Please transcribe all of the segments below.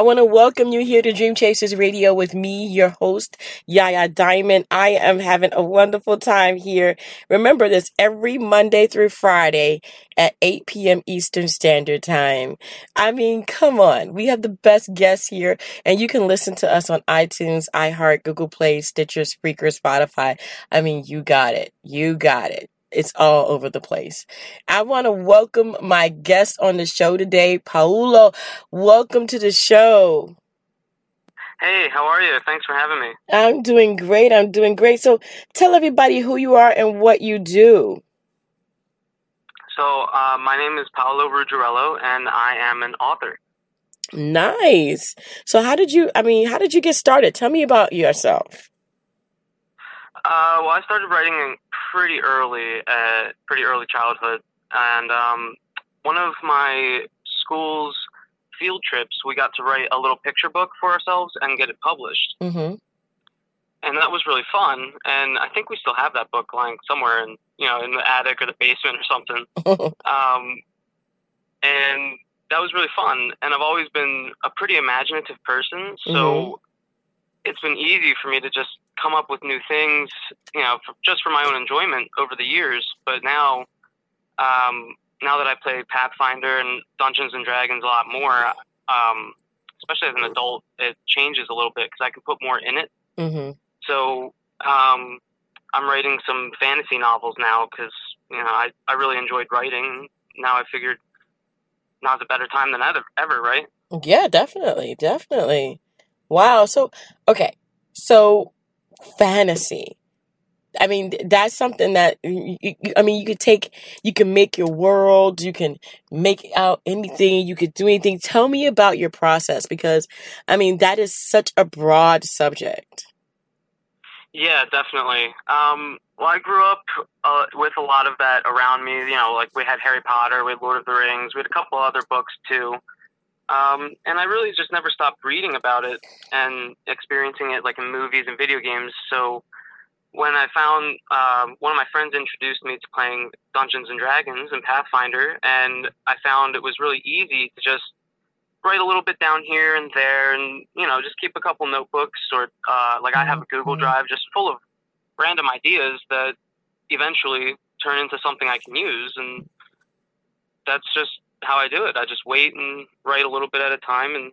want to welcome you here to Dream Chasers Radio with me, your host, Yaya Diamond. I am having a wonderful time here. Remember this every Monday through Friday at 8 p.m. Eastern Standard Time. I mean, come on. We have the best guests here, and you can listen to us on iTunes, iHeart, Google Play, Stitcher, Spreaker, Spotify. I mean, you got it. You got it it's all over the place. I want to welcome my guest on the show today, Paolo. Welcome to the show. Hey, how are you? Thanks for having me. I'm doing great. I'm doing great. So tell everybody who you are and what you do. So, uh, my name is Paolo Ruggirello, and I am an author. Nice. So, how did you? I mean, how did you get started? Tell me about yourself. Uh, well, I started writing pretty early, uh, pretty early childhood, and um, one of my school's field trips, we got to write a little picture book for ourselves and get it published. Mm-hmm. And that was really fun. And I think we still have that book lying somewhere in, you know, in the attic or the basement or something. um, and that was really fun. And I've always been a pretty imaginative person, so mm-hmm. It's been easy for me to just come up with new things, you know, for, just for my own enjoyment over the years. But now, um, now that I play Pathfinder and Dungeons and Dragons a lot more, um, especially as an adult, it changes a little bit because I can put more in it. Mm-hmm. So um, I'm writing some fantasy novels now because you know I, I really enjoyed writing. Now I figured now's a better time than ever, ever, right? Yeah, definitely, definitely. Wow. So okay, so fantasy. I mean, that's something that you, you, I mean, you could take, you can make your world, you can make out anything, you could do anything. Tell me about your process because, I mean, that is such a broad subject. Yeah, definitely. Um, well, I grew up uh, with a lot of that around me. You know, like we had Harry Potter, we had Lord of the Rings, we had a couple other books too. Um, and I really just never stopped reading about it and experiencing it like in movies and video games. So when I found um, one of my friends introduced me to playing Dungeons and Dragons and Pathfinder, and I found it was really easy to just write a little bit down here and there, and you know just keep a couple notebooks or uh, like I have a Google mm-hmm. Drive just full of random ideas that eventually turn into something I can use, and that's just how I do it. I just wait and write a little bit at a time, and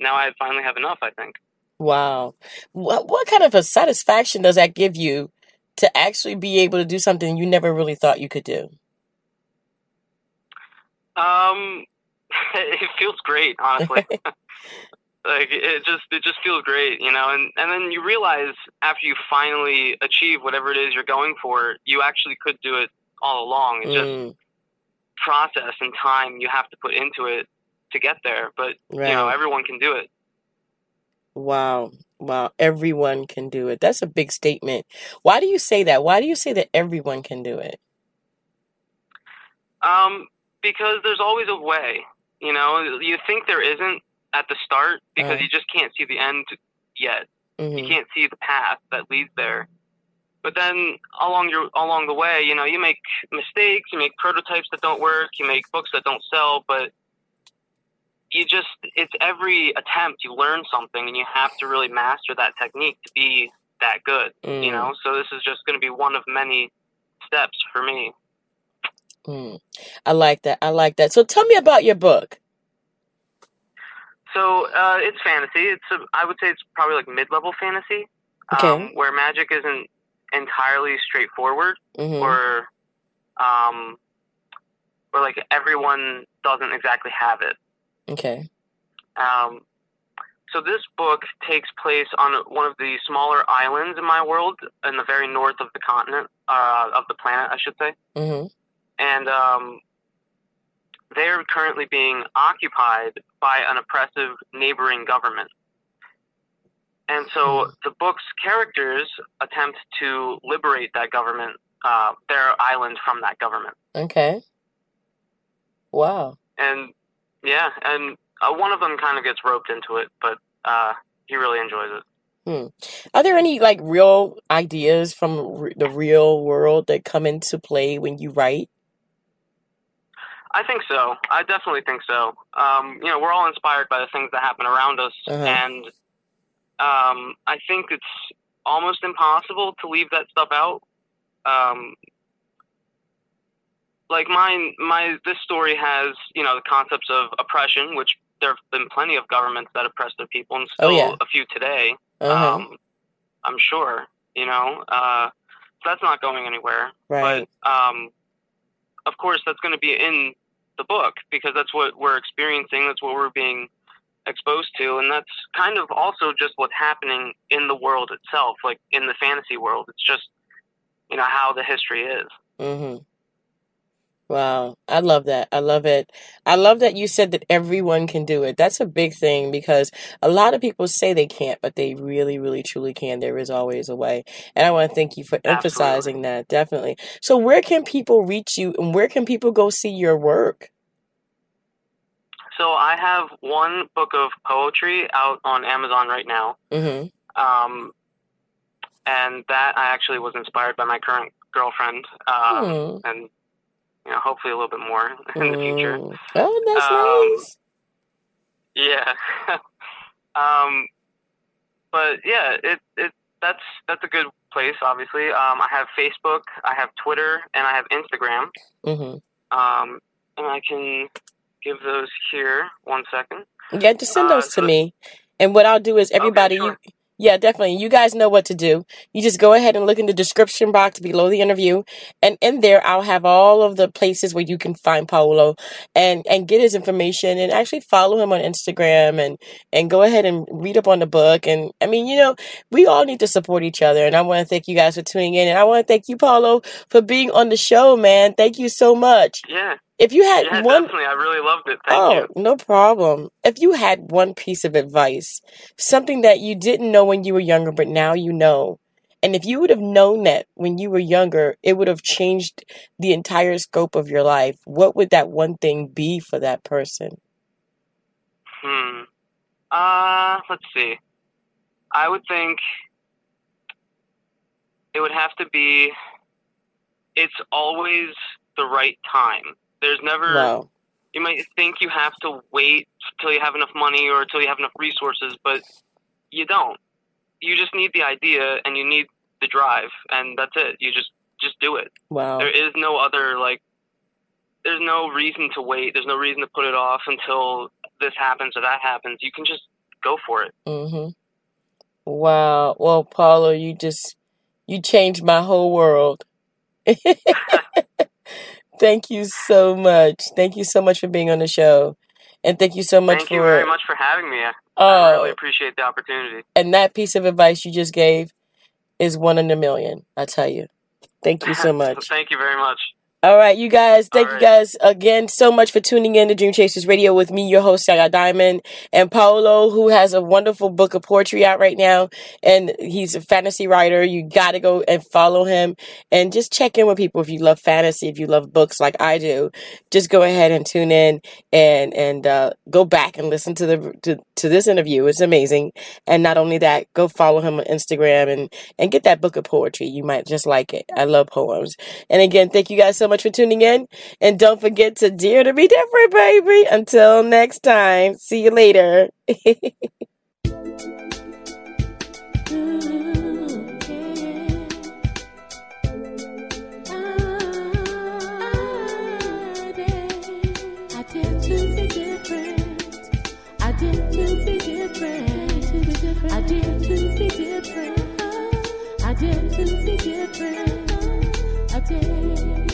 now I finally have enough. I think. Wow, what what kind of a satisfaction does that give you to actually be able to do something you never really thought you could do? Um, it feels great, honestly. like it just it just feels great, you know. And and then you realize after you finally achieve whatever it is you're going for, you actually could do it all along. It mm. just process and time you have to put into it to get there. But right. you know, everyone can do it. Wow. Wow, everyone can do it. That's a big statement. Why do you say that? Why do you say that everyone can do it? Um, because there's always a way. You know, you think there isn't at the start because uh-huh. you just can't see the end yet. Mm-hmm. You can't see the path that leads there. But then along your along the way, you know, you make mistakes, you make prototypes that don't work, you make books that don't sell, but you just it's every attempt you learn something and you have to really master that technique to be that good, mm. you know? So this is just going to be one of many steps for me. Mm. I like that. I like that. So tell me about your book. So uh, it's fantasy. It's a, I would say it's probably like mid-level fantasy, okay. um, where magic isn't entirely straightforward mm-hmm. or um or like everyone doesn't exactly have it. Okay. Um so this book takes place on one of the smaller islands in my world in the very north of the continent uh of the planet I should say. hmm And um they're currently being occupied by an oppressive neighboring government. And so Hmm. the book's characters attempt to liberate that government, uh, their island from that government. Okay. Wow. And yeah, and uh, one of them kind of gets roped into it, but uh, he really enjoys it. Are there any like real ideas from r- the real world that come into play when you write? I think so. I definitely think so. Um, you know, we're all inspired by the things that happen around us, Uh-huh. and um, I think it's almost impossible to leave that stuff out. Um, like mine, my this story has you know the concepts of oppression, which there have been plenty of governments that oppress their people, and Oh, still yeah. a few today. Uh-huh. Um, I'm sure. You know, uh, so that's not going anywhere right. but um, of course that's going to be in the book because that's what we're experiencing that's what we're being exposed to and that's kind of also just what's happening in the world itself like in the fantasy world it's just you know how the history is Mm-hmm. Wow. I love that. I love it. I love that you said that everyone can do it. That's a big thing because a lot of people say they can't, but they really, really, truly can. There is always a way. And I want to thank you for emphasizing that. Definitely. So where can people reach you and where can people go see your work? So i have one book of poetry out on amazon right now Mm-hmm. um, and that i actually was inspired by my current girlfriend um, Hmm. and you know hopefully a little bit more in the future Mm. Oh, that's Um, nice. Yeah. um, but yeah, it it that's that's a good place. Obviously, um, I have Facebook, I have Twitter, and I have Instagram. Mm-hmm. Um, and I can give those here. One second. Yeah, just send Uh, those so- to me. And what I'll do is everybody, sure. you, yeah, definitely. You guys know what to do. You just go ahead and look in the description box below the interview, and in there I'll have all of the places where you can find Paolo and and get his information and actually follow him on Instagram and and go ahead and read up on the book. And I mean, you know, we all need to support each other. And I want to thank you guys for tuning in, and I want to thank you, Paolo, for being on the show, man. Thank you so much. Yeah. If you had Yeah. one Definitely. I really loved it. Thank oh, you. no problem. If you had one piece of advice, something that you didn't know when you were younger, but now you know, and if you would have known that when you were younger, it would have changed the entire scope of your life, what would that one thing be for that person? Hmm. Uh, let's see. I would think it would have to be. It's always the right time. There's never. Wow. you might think you have to wait till you have enough money or till you have enough resources, but you don't. You just need the idea and you need the drive, and that's it. You just just do it. Wow. There is no other like. There's no reason to wait. There's no reason to put it off until this happens or that happens. You can just go for it. Mm-hmm. Wow. Well, Paolo, you just you changed my whole world. Thank you so much. Thank you so much for being on the show. And thank you so much Thank for you very much for having me. I Oh, really appreciate the opportunity. and that piece of advice you just gave is one in a million, I tell you. Thank you so much. Thank you very much. All right, you guys. Thank All you guys again so much for tuning in to Dream Chasers Radio with me, your host, Yaya Diamond, and Paolo, who has a wonderful book of poetry out right now. And he's a fantasy writer. You got to go and follow him and just check in with people if you love fantasy, if you love books like I do. Just go ahead and tune in and and uh, go back and listen to the to, to this interview. It's amazing. And not only that, go follow him on Instagram and and get that book of poetry. You might just like it. I love poems. And again, thank you guys so so much for tuning in. And don't forget to dare to be different, baby. Until next time, see you later. I dare to be different. I dare.